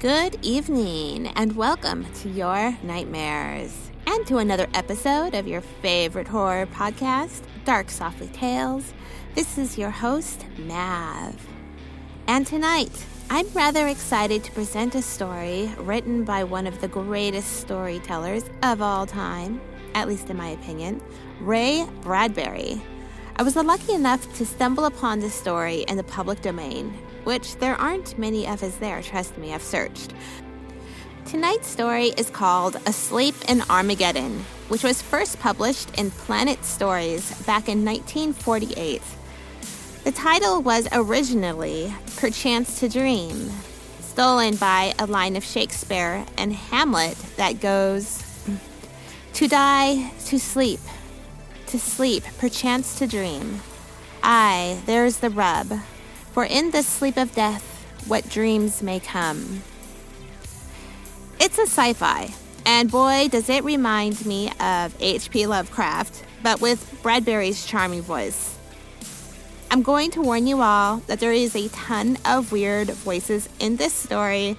Good evening, and welcome to your nightmares and to another episode of your favorite horror podcast, Dark Softly Tales. This is your host, Mav. And tonight, I'm rather excited to present a story written by one of the greatest storytellers of all time, at least in my opinion, Ray Bradbury. I was lucky enough to stumble upon this story in the public domain, which there aren't many of us there, trust me, I've searched. Tonight's story is called Asleep in Armageddon, which was first published in Planet Stories back in 1948. The title was originally Perchance to Dream, stolen by a line of Shakespeare and Hamlet that goes To die, to sleep, to sleep, perchance to dream. Aye, there's the rub. For in the sleep of death, what dreams may come. It's a sci fi, and boy, does it remind me of H.P. Lovecraft, but with Bradbury's charming voice. I'm going to warn you all that there is a ton of weird voices in this story,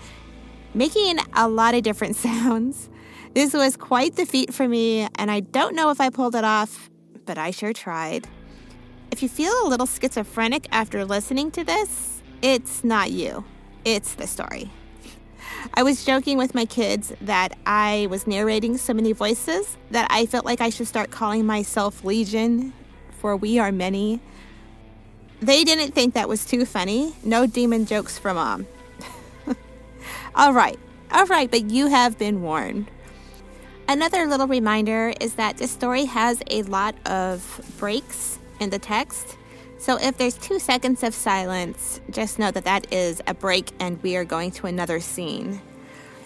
making a lot of different sounds. This was quite the feat for me, and I don't know if I pulled it off, but I sure tried. If you feel a little schizophrenic after listening to this, it's not you, it's the story. I was joking with my kids that I was narrating so many voices that I felt like I should start calling myself Legion, for we are many. They didn't think that was too funny. No demon jokes from mom. all right, all right, but you have been warned. Another little reminder is that this story has a lot of breaks in the text. So if there's two seconds of silence, just know that that is a break and we are going to another scene.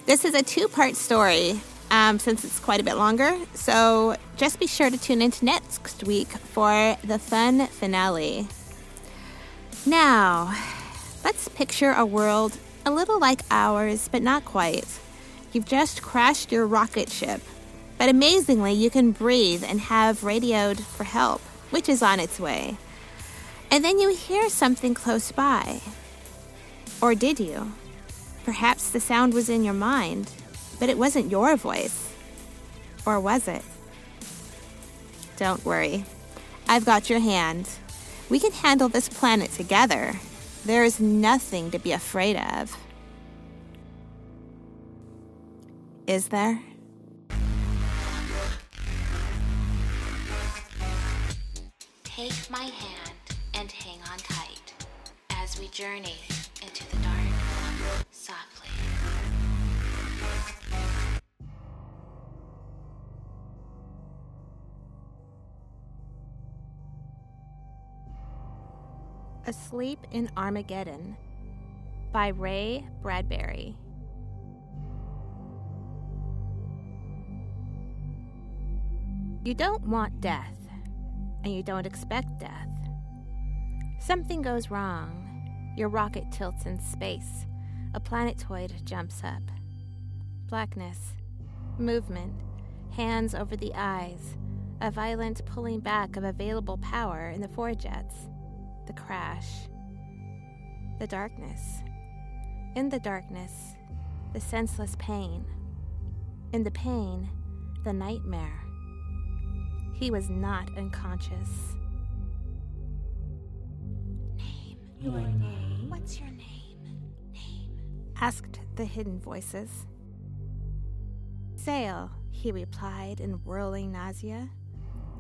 This is a two part story um, since it's quite a bit longer. So just be sure to tune into next week for the fun finale. Now, let's picture a world a little like ours, but not quite. You've just crashed your rocket ship, but amazingly, you can breathe and have radioed for help which is on its way. And then you hear something close by. Or did you? Perhaps the sound was in your mind, but it wasn't your voice. Or was it? Don't worry. I've got your hand. We can handle this planet together. There is nothing to be afraid of. Is there? Asleep in Armageddon by Ray Bradbury. You don't want death and you don't expect death. Something goes wrong. Your rocket tilts in space. A planetoid jumps up. Blackness, movement, hands over the eyes, a violent pulling back of available power in the forejets, the crash, the darkness. In the darkness, the senseless pain. In the pain, the nightmare. He was not unconscious. Name. Your name? What's your name? Name. Asked the hidden voices. Sale, he replied in whirling nausea.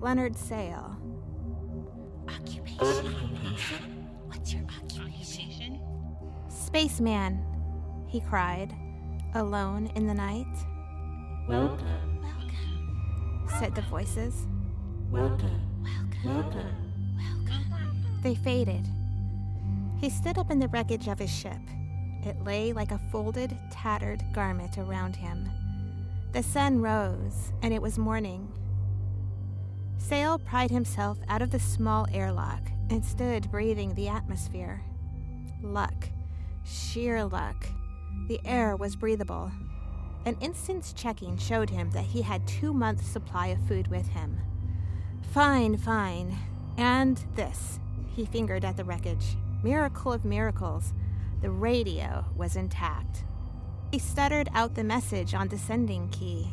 Leonard Sale. Occupation. Occupation? What's your occupation? Spaceman, he cried, alone in the night. Welcome. Welcome, said the voices. Welcome. Welcome. Welcome. Welcome. They faded. He stood up in the wreckage of his ship. It lay like a folded, tattered garment around him. The sun rose, and it was morning. Sale pried himself out of the small airlock and stood breathing the atmosphere. Luck, sheer luck. The air was breathable. An instant's checking showed him that he had two months' supply of food with him. Fine, fine. And this. He fingered at the wreckage. Miracle of miracles. The radio was intact. He stuttered out the message on the sending key.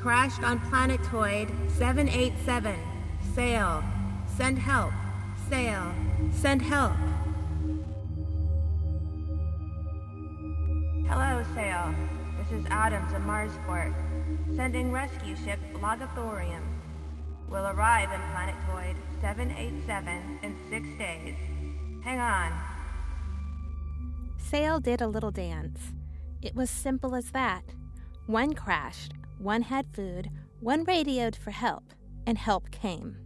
Crashed on planetoid 787. Sale. Send help. Sale. Send help. Hello, Sale. This is Adams of Marsport. Sending rescue ship Logothorium. Will arrive in planetoid 787 in six days. Hang on. Sale did a little dance. It was simple as that. One crashed, one had food, one radioed for help, and help came.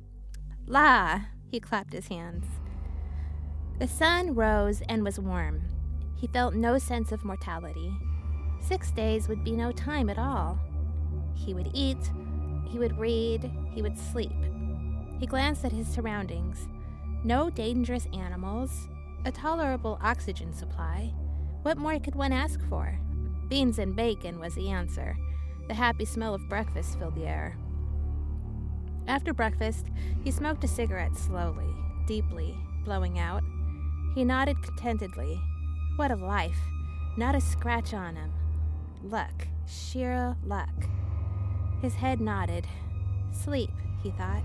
La! He clapped his hands. The sun rose and was warm. He felt no sense of mortality. Six days would be no time at all. He would eat, he would read, he would sleep. He glanced at his surroundings. No dangerous animals, a tolerable oxygen supply. What more could one ask for? Beans and bacon was the answer. The happy smell of breakfast filled the air. After breakfast, he smoked a cigarette slowly, deeply, blowing out. He nodded contentedly. What a life! Not a scratch on him. Luck, sheer luck. His head nodded. Sleep, he thought.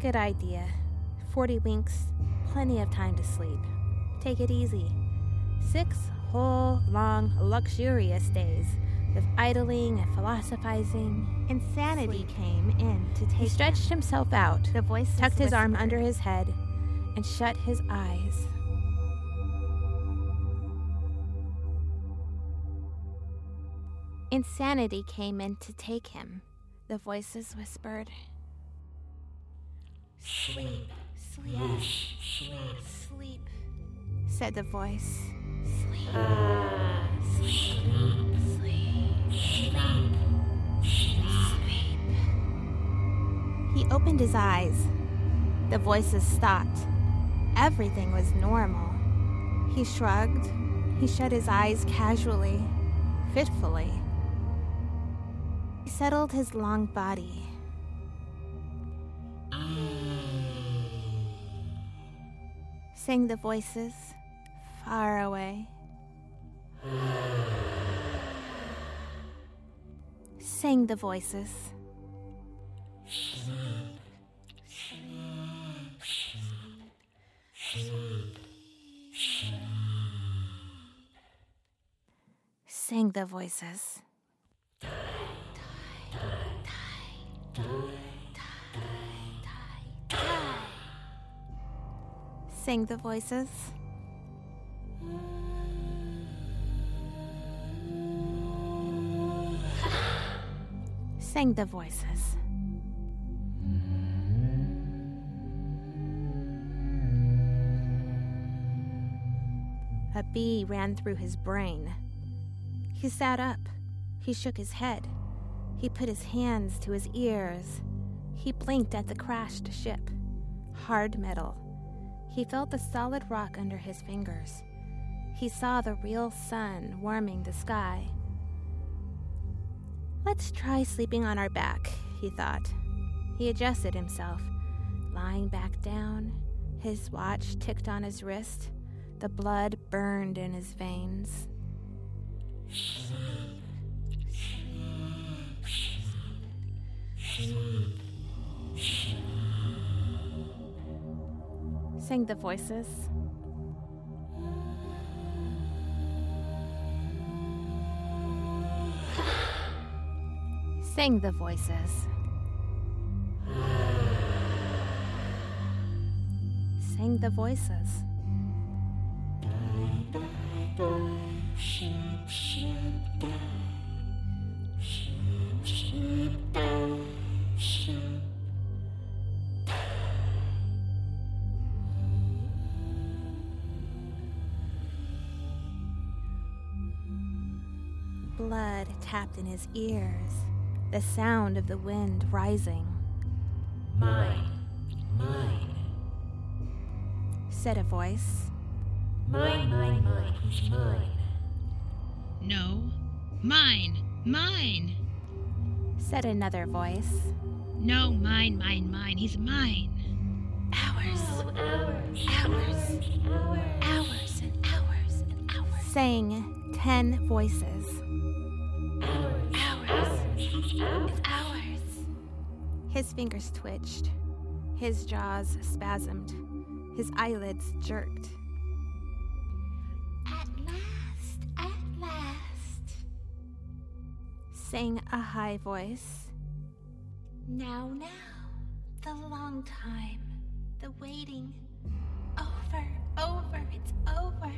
Good idea. Forty winks, plenty of time to sleep. Take it easy. Six whole, long, luxurious days of idling and philosophizing. Insanity came in to take. He stretched him. himself out, The voice tucked his arm under his head, and shut his eyes. Insanity came in to take him. The voices whispered. Sleep, sleep, sleep, sleep. Said the voice. Sleep. Ah, sleep, sleep, sleep, sleep. He opened his eyes. The voices stopped. Everything was normal. He shrugged. He shut his eyes casually, fitfully. He settled his long body. Sang the voices far away. Sang the voices. Sang the voices. Sang the voices. Sang the voices. A bee ran through his brain. He sat up. He shook his head. He put his hands to his ears. He blinked at the crashed ship. Hard metal. He felt the solid rock under his fingers. He saw the real sun warming the sky. Let's try sleeping on our back, he thought. He adjusted himself, lying back down. His watch ticked on his wrist. The blood burned in his veins. Sang the voices. sang the voices. sang the voices. Blood tapped in his ears the sound of the wind rising. Mine. Mine. Said a voice. Mine, mine, mine. He's mine. No. Mine. Mine. Said another voice. No, mine, mine, mine. He's mine. Hours, Oh, hours. Hours. Hours. hours, and hours, and hours. Sang ten voices. Hours. His fingers twitched. His jaws spasmed. His eyelids jerked. At last. At last. Sang a high voice. Now, now. The long time. The waiting. Over. Over. It's over.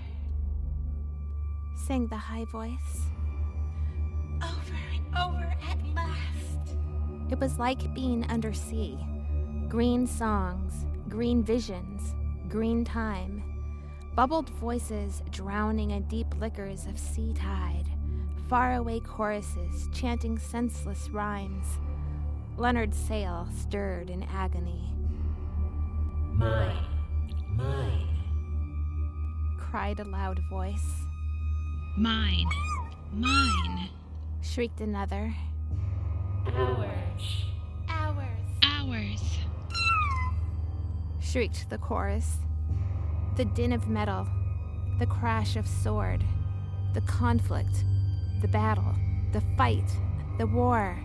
Sang the high voice. Over and over at last. It was like being under sea. Green songs, green visions, green time. Bubbled voices drowning in deep liquors of sea tide. Faraway choruses chanting senseless rhymes. Leonard Sale stirred in agony. Mine. Mine. Cried a loud voice. Mine. Mine. Shrieked another. Hours. Ours. Ours. shrieked the chorus. The din of metal, the crash of sword, the conflict, the battle, the fight, the war,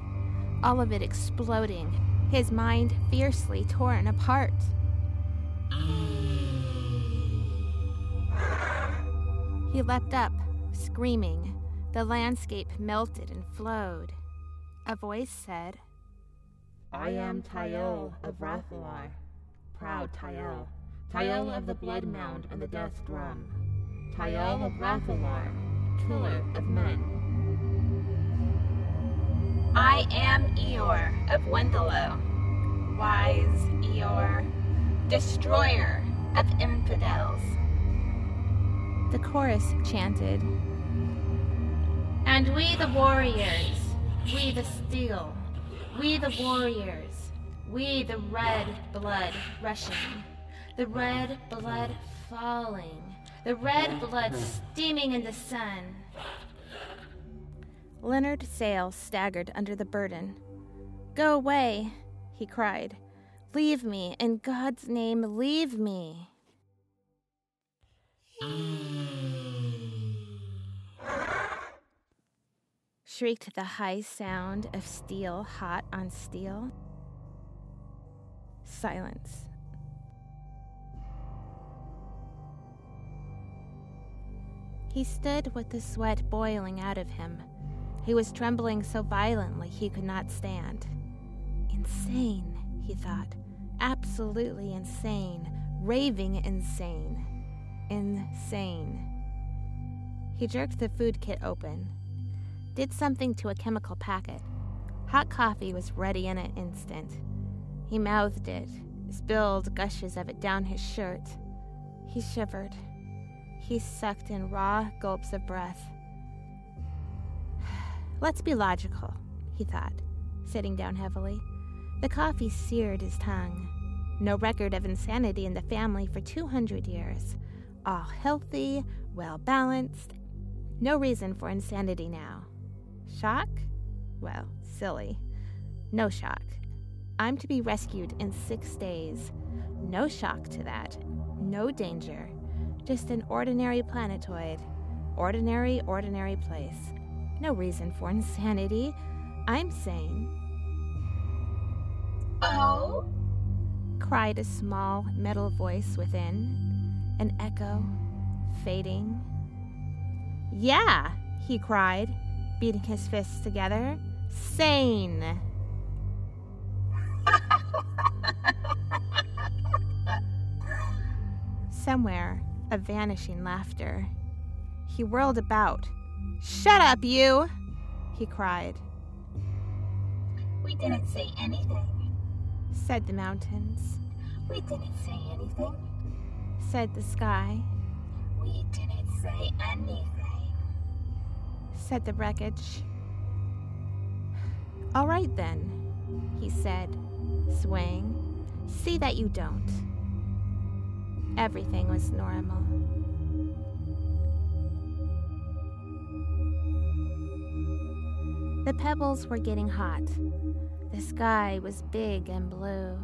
all of it exploding, his mind fiercely torn apart. He leapt up, screaming. The landscape melted and flowed. A voice said, I am Tael of Rathalar, proud Tael, Tael of the blood mound and the death drum, Tael of Rathalar, killer of men. I am Eor of Wendelow, wise Eor, destroyer of infidels. The chorus chanted, And we the warriors, we the steel, we the warriors, we the red blood rushing, the red blood falling, the red blood steaming in the sun. Leonard Sale staggered under the burden. Go away, he cried. Leave me, in God's name, leave me. Mm. Shrieked the high sound of steel hot on steel. Silence. He stood with the sweat boiling out of him. He was trembling so violently he could not stand. Insane, he thought. Absolutely insane. Raving insane. Insane. He jerked the food kit open, did something to a chemical packet. Hot coffee was ready in an instant. He mouthed it, spilled gushes of it down his shirt. He shivered. He sucked in raw gulps of breath. Let's be logical, he thought, sitting down heavily. The coffee seared his tongue. No record of insanity in the family for 200 years. All healthy, well balanced. No reason for insanity now. Shock? Well, silly. No shock. I'm to be rescued in six days. No shock to that. No danger. Just an ordinary planetoid. Ordinary, ordinary place. No reason for insanity. I'm sane. Oh? cried a small metal voice within, an echo, fading. Yeah, he cried, beating his fists together. Sane. Somewhere, a vanishing laughter. He whirled about. Shut up, you! he cried, We didn't say anything. said the mountains, We didn't say anything. said the sky, We didn't say anything. Said the wreckage. All right then, he said, swaying. See that you don't. Everything was normal. The pebbles were getting hot. The sky was big and blue.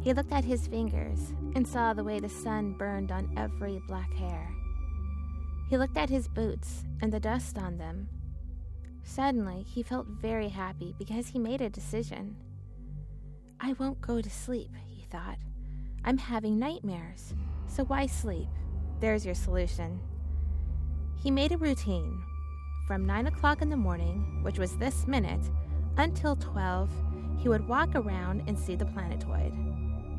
He looked at his fingers and saw the way the sun burned on every black hair. He looked at his boots and the dust on them. Suddenly, he felt very happy because he made a decision. I won't go to sleep, he thought. I'm having nightmares, so why sleep? There's your solution. He made a routine. From 9 o'clock in the morning, which was this minute, until 12, he would walk around and see the planetoid.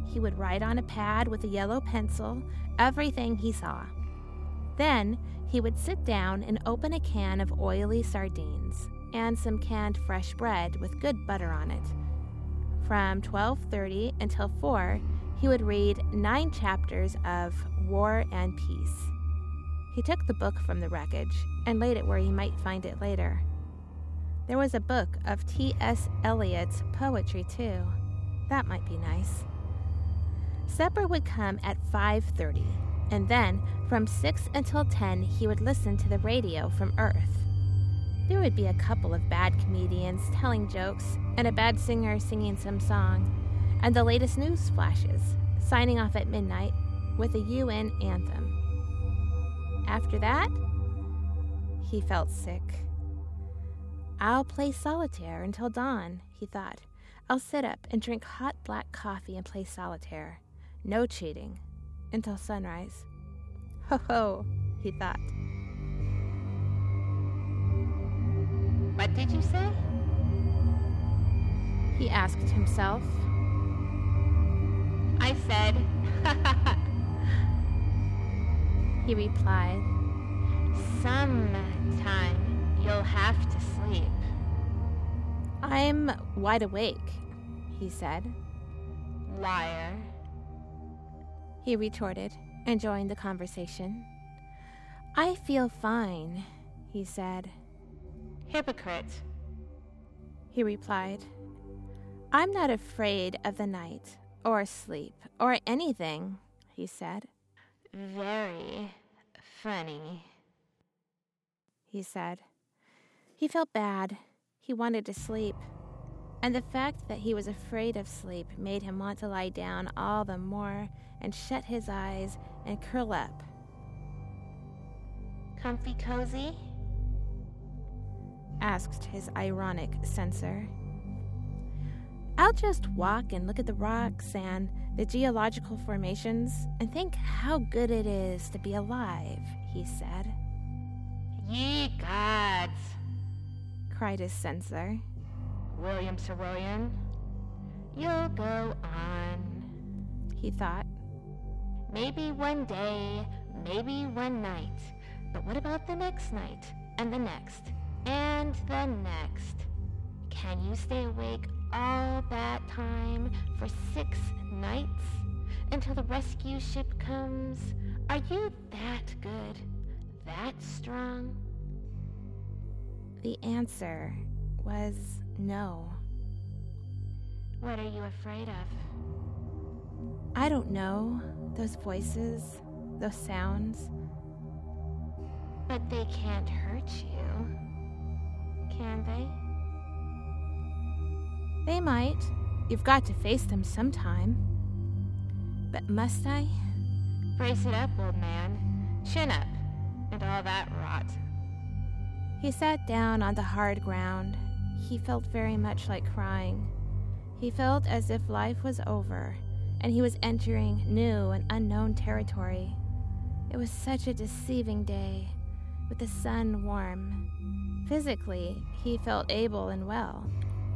He would write on a pad with a yellow pencil everything he saw. Then he would sit down and open a can of oily sardines and some canned fresh bread with good butter on it. From 12:30 until 4, he would read 9 chapters of War and Peace. He took the book from the wreckage and laid it where he might find it later. There was a book of T.S. Eliot's poetry too. That might be nice. Supper would come at 5:30, and then from 6 until 10 he would listen to the radio from Earth. There would be a couple of bad comedians telling jokes and a bad singer singing some song, and the latest news flashes, signing off at midnight with a UN anthem. After that, he felt sick. I'll play solitaire until dawn, he thought. I'll sit up and drink hot black coffee and play solitaire. No cheating. Until sunrise. Ho ho, he thought. What did you say? He asked himself. I said, He replied, sometime you'll have to sleep. I'm wide awake, he said. Liar. He retorted, enjoying the conversation. I feel fine, he said. Hypocrite. He replied, I'm not afraid of the night, or sleep, or anything, he said. Very funny. He said. He felt bad. He wanted to sleep. And the fact that he was afraid of sleep made him want to lie down all the more and shut his eyes and curl up. Comfy cozy? asked his ironic censor. I'll just walk and look at the rocks and the geological formations and think how good it is to be alive, he said. Ye gods! cried his censor. William Saroyan, you'll go on. He thought. Maybe one day, maybe one night. But what about the next night, and the next, and the next? Can you stay awake all that time for six nights until the rescue ship comes? Are you that good? That strong? The answer was no. What are you afraid of? I don't know. Those voices, those sounds. But they can't hurt you. Can they? They might. You've got to face them sometime. But must I? Brace it up, old man. Chin up. And all that rot. He sat down on the hard ground. He felt very much like crying. He felt as if life was over and he was entering new and unknown territory. It was such a deceiving day, with the sun warm. Physically, he felt able and well.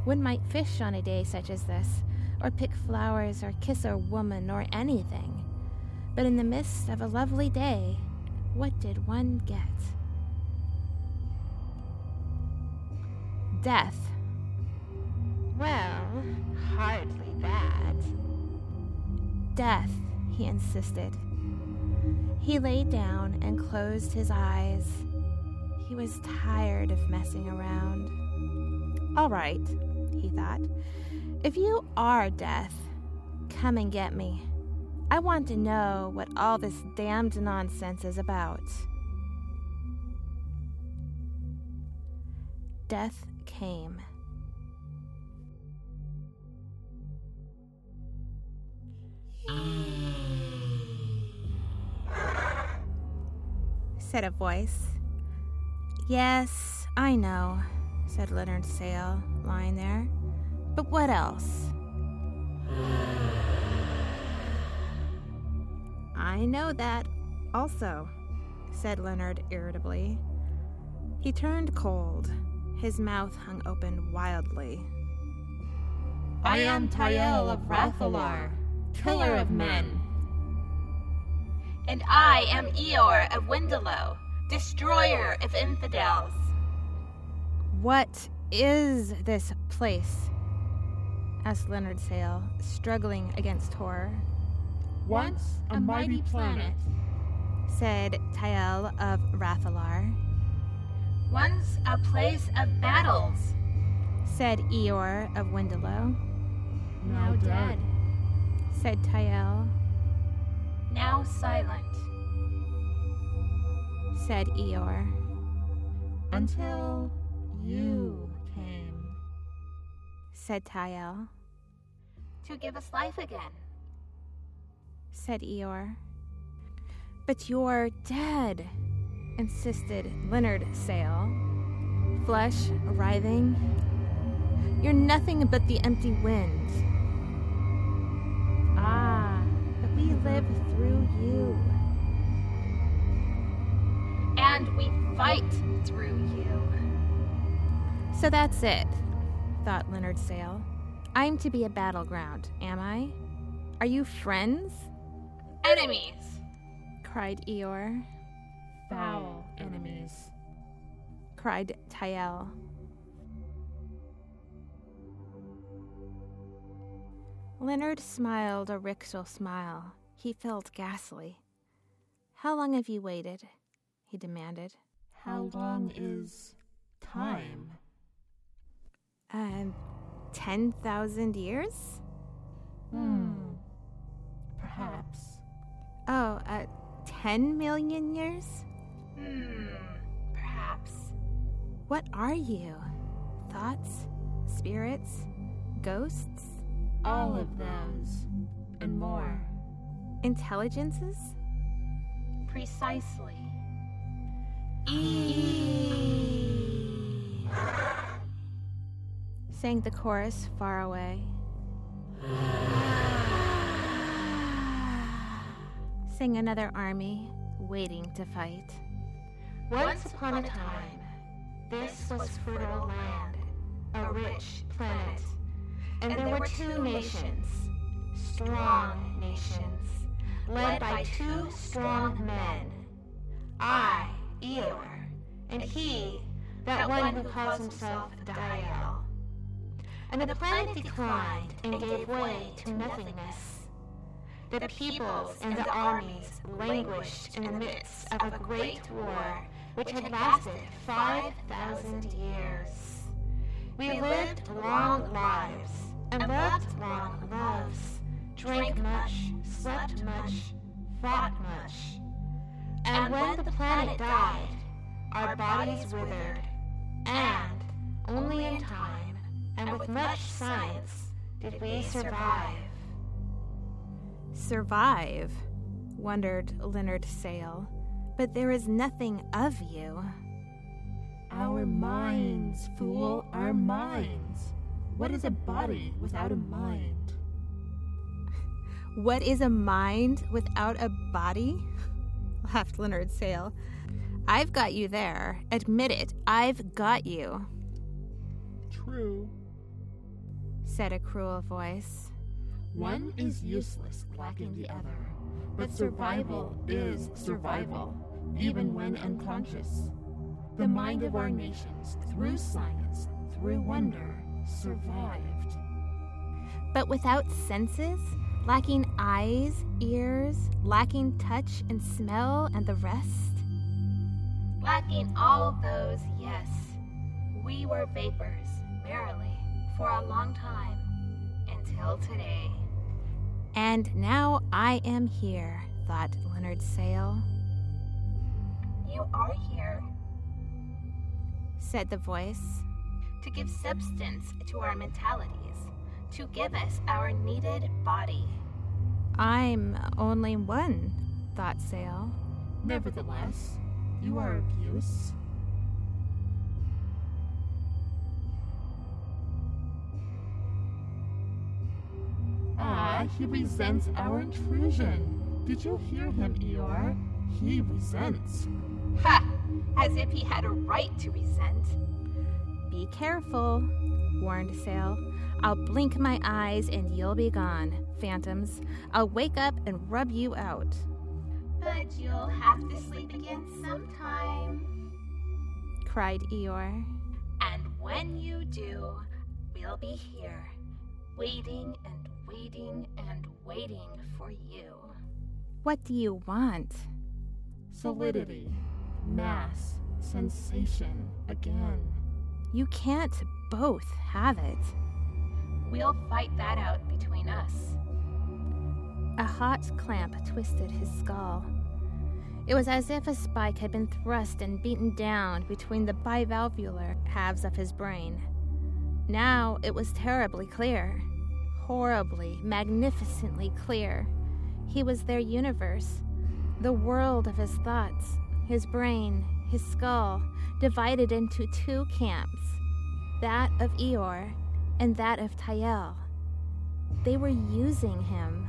One might fish on a day such as this, or pick flowers, or kiss a woman, or anything. But in the midst of a lovely day, what did one get? Death. Well, hardly that. Death, he insisted. He lay down and closed his eyes. He was tired of messing around. All right, he thought. If you are death, come and get me. I want to know what all this damned nonsense is about. Death came. said a voice. Yes, I know, said Leonard Sale, lying there. But what else? I know that also, said Leonard irritably. He turned cold. His mouth hung open wildly. I am Tael of Rathalar, killer of men. And I am Eor of Windalow, destroyer of infidels. What is this place? asked Leonard Sale, struggling against horror. Once a mighty planet, said Tael of Rathalar. Once a place of battles, said Eeyore of Windalow. now dead. said Tael, now silent. said Eeyore. Until you came. said Tael, To give us life again. said Eeyore. But you're dead, insisted Leonard Sale, flesh writhing. You're nothing but the empty wind. Ah, but we live through you. And we fight through you. So that's it, thought Leonard Sale. I'm to be a battleground, am I? Are you friends? Enemies. cried Eeyore. Foul enemies. cried Tael. Leonard smiled a rickshaw smile. He felt ghastly. How long have you waited? he demanded. How long is time? Um, 10,000 years? Hmm. Perhaps. Oh, uh, 10 million years? Hmm, perhaps. What are you? Thoughts? Spirits? Ghosts? All of those. And more. Intelligences? Precisely. sang the chorus far away. sang another army waiting to fight. Once upon a time, this was fertile land, a rich planet, and there were two nations, strong nations, led by two strong men. I, Eeyore, and he, that one who calls himself Tael. And the planet declined and gave way to nothingness. The peoples and the armies languished in the midst of a great war which had lasted 5,000 years. We lived long lives and loved long loves, drank much, slept much, fought much. And when the planet died, our bodies withered, and only in time and with much science did we survive. Survive, wondered Leonard Sale, but there is nothing of you. Our minds, fool, our minds. What is a body without a mind? What is a mind without a body? laughed Leonard Sale. I've got you there. Admit it, I've got you, True. said a cruel voice. One is useless, lacking the other. But survival is survival, even when unconscious. The mind of our nations, through science, through wonder, survived. But without senses, lacking eyes, ears, lacking touch and smell and the rest? Lacking all those, yes. We were vapors, merrily, for a long time, until today. And now I am here, thought Leonard Sale. You are here said the voice, to give substance to our mentalities, to give us our needed body. I'm only one, thought Sale. Nevertheless, you are of use. Ah, he resents our intrusion. Did you hear him, Eeyore? He resents. Ha! As if he had a right to resent. Be careful, warned Sale. I'll blink my eyes and you'll be gone, phantoms. I'll wake up and rub you out. But you'll have to sleep again sometime, cried Eeyore. And when you do, we'll be here, waiting and waiting and waiting for you. What do you want? Solidity, mass, sensation, again. You can't both have it. We'll fight that out between us. A hot clamp twisted his skull. It was as if a spike had been thrust and beaten down between the bivalvular halves of his brain. Now it was terribly clear. Horribly, magnificently clear. He was their universe, the world of his thoughts, his brain, his skull, divided into two camps that of Eeyore and that of Tael. They were using him.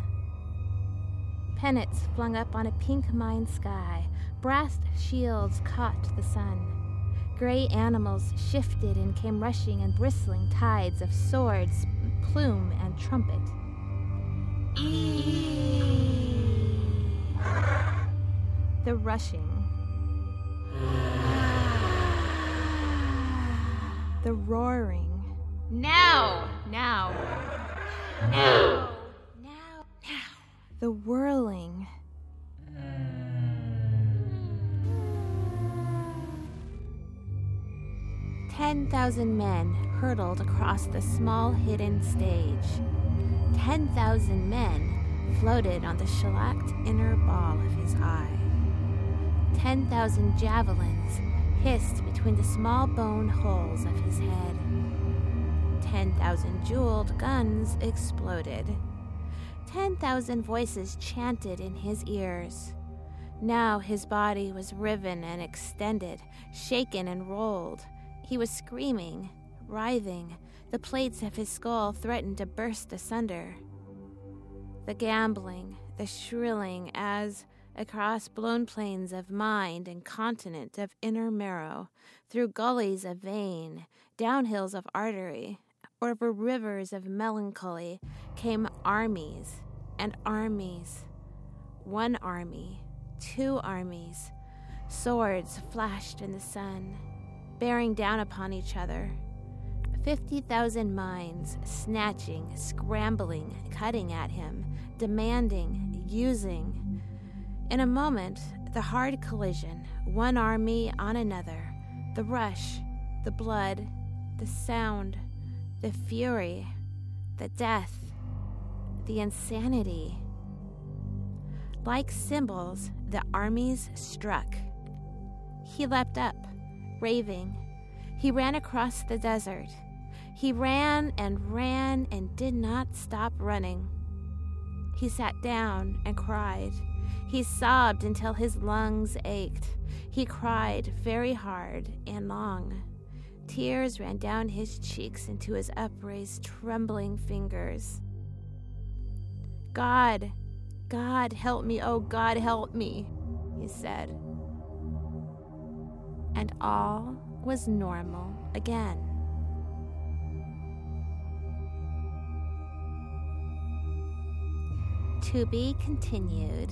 Pennants flung up on a pink mine sky, brass shields caught the sun. Gray animals shifted and came rushing in bristling tides of swords, plume, and trumpet. The rushing. The roaring. Now! Now. Now! Now. Now. The whirling. Ten thousand men hurtled across the small hidden stage. Ten thousand men floated on the shellacked inner ball of his eye. Ten thousand javelins hissed between the small bone holes of his head. Ten thousand jeweled guns exploded. Ten thousand voices chanted in his ears. Now his body was riven and extended, shaken and rolled. He was screaming, writhing. The plates of his skull threatened to burst asunder. The gambling, the shrilling as, across blown plains of mind and continent of inner marrow, through gullies of vein, down hills of artery, over rivers of melancholy, came armies and armies. One army, two armies. Swords flashed in the sun, bearing down upon each other. Fifty thousand minds snatching, scrambling, cutting at him, demanding, using. In a moment, the hard collision, one army on another, the rush, the blood, the sound, the fury, the death, the insanity. Like cymbals, the armies struck. He leapt up, raving. He ran across the desert. He ran and ran and did not stop running. He sat down and cried. He sobbed until his lungs ached. He cried very hard and long. Tears ran down his cheeks into his upraised, trembling fingers. God, God, help me, oh God, help me, he said. And all was normal again. To be continued.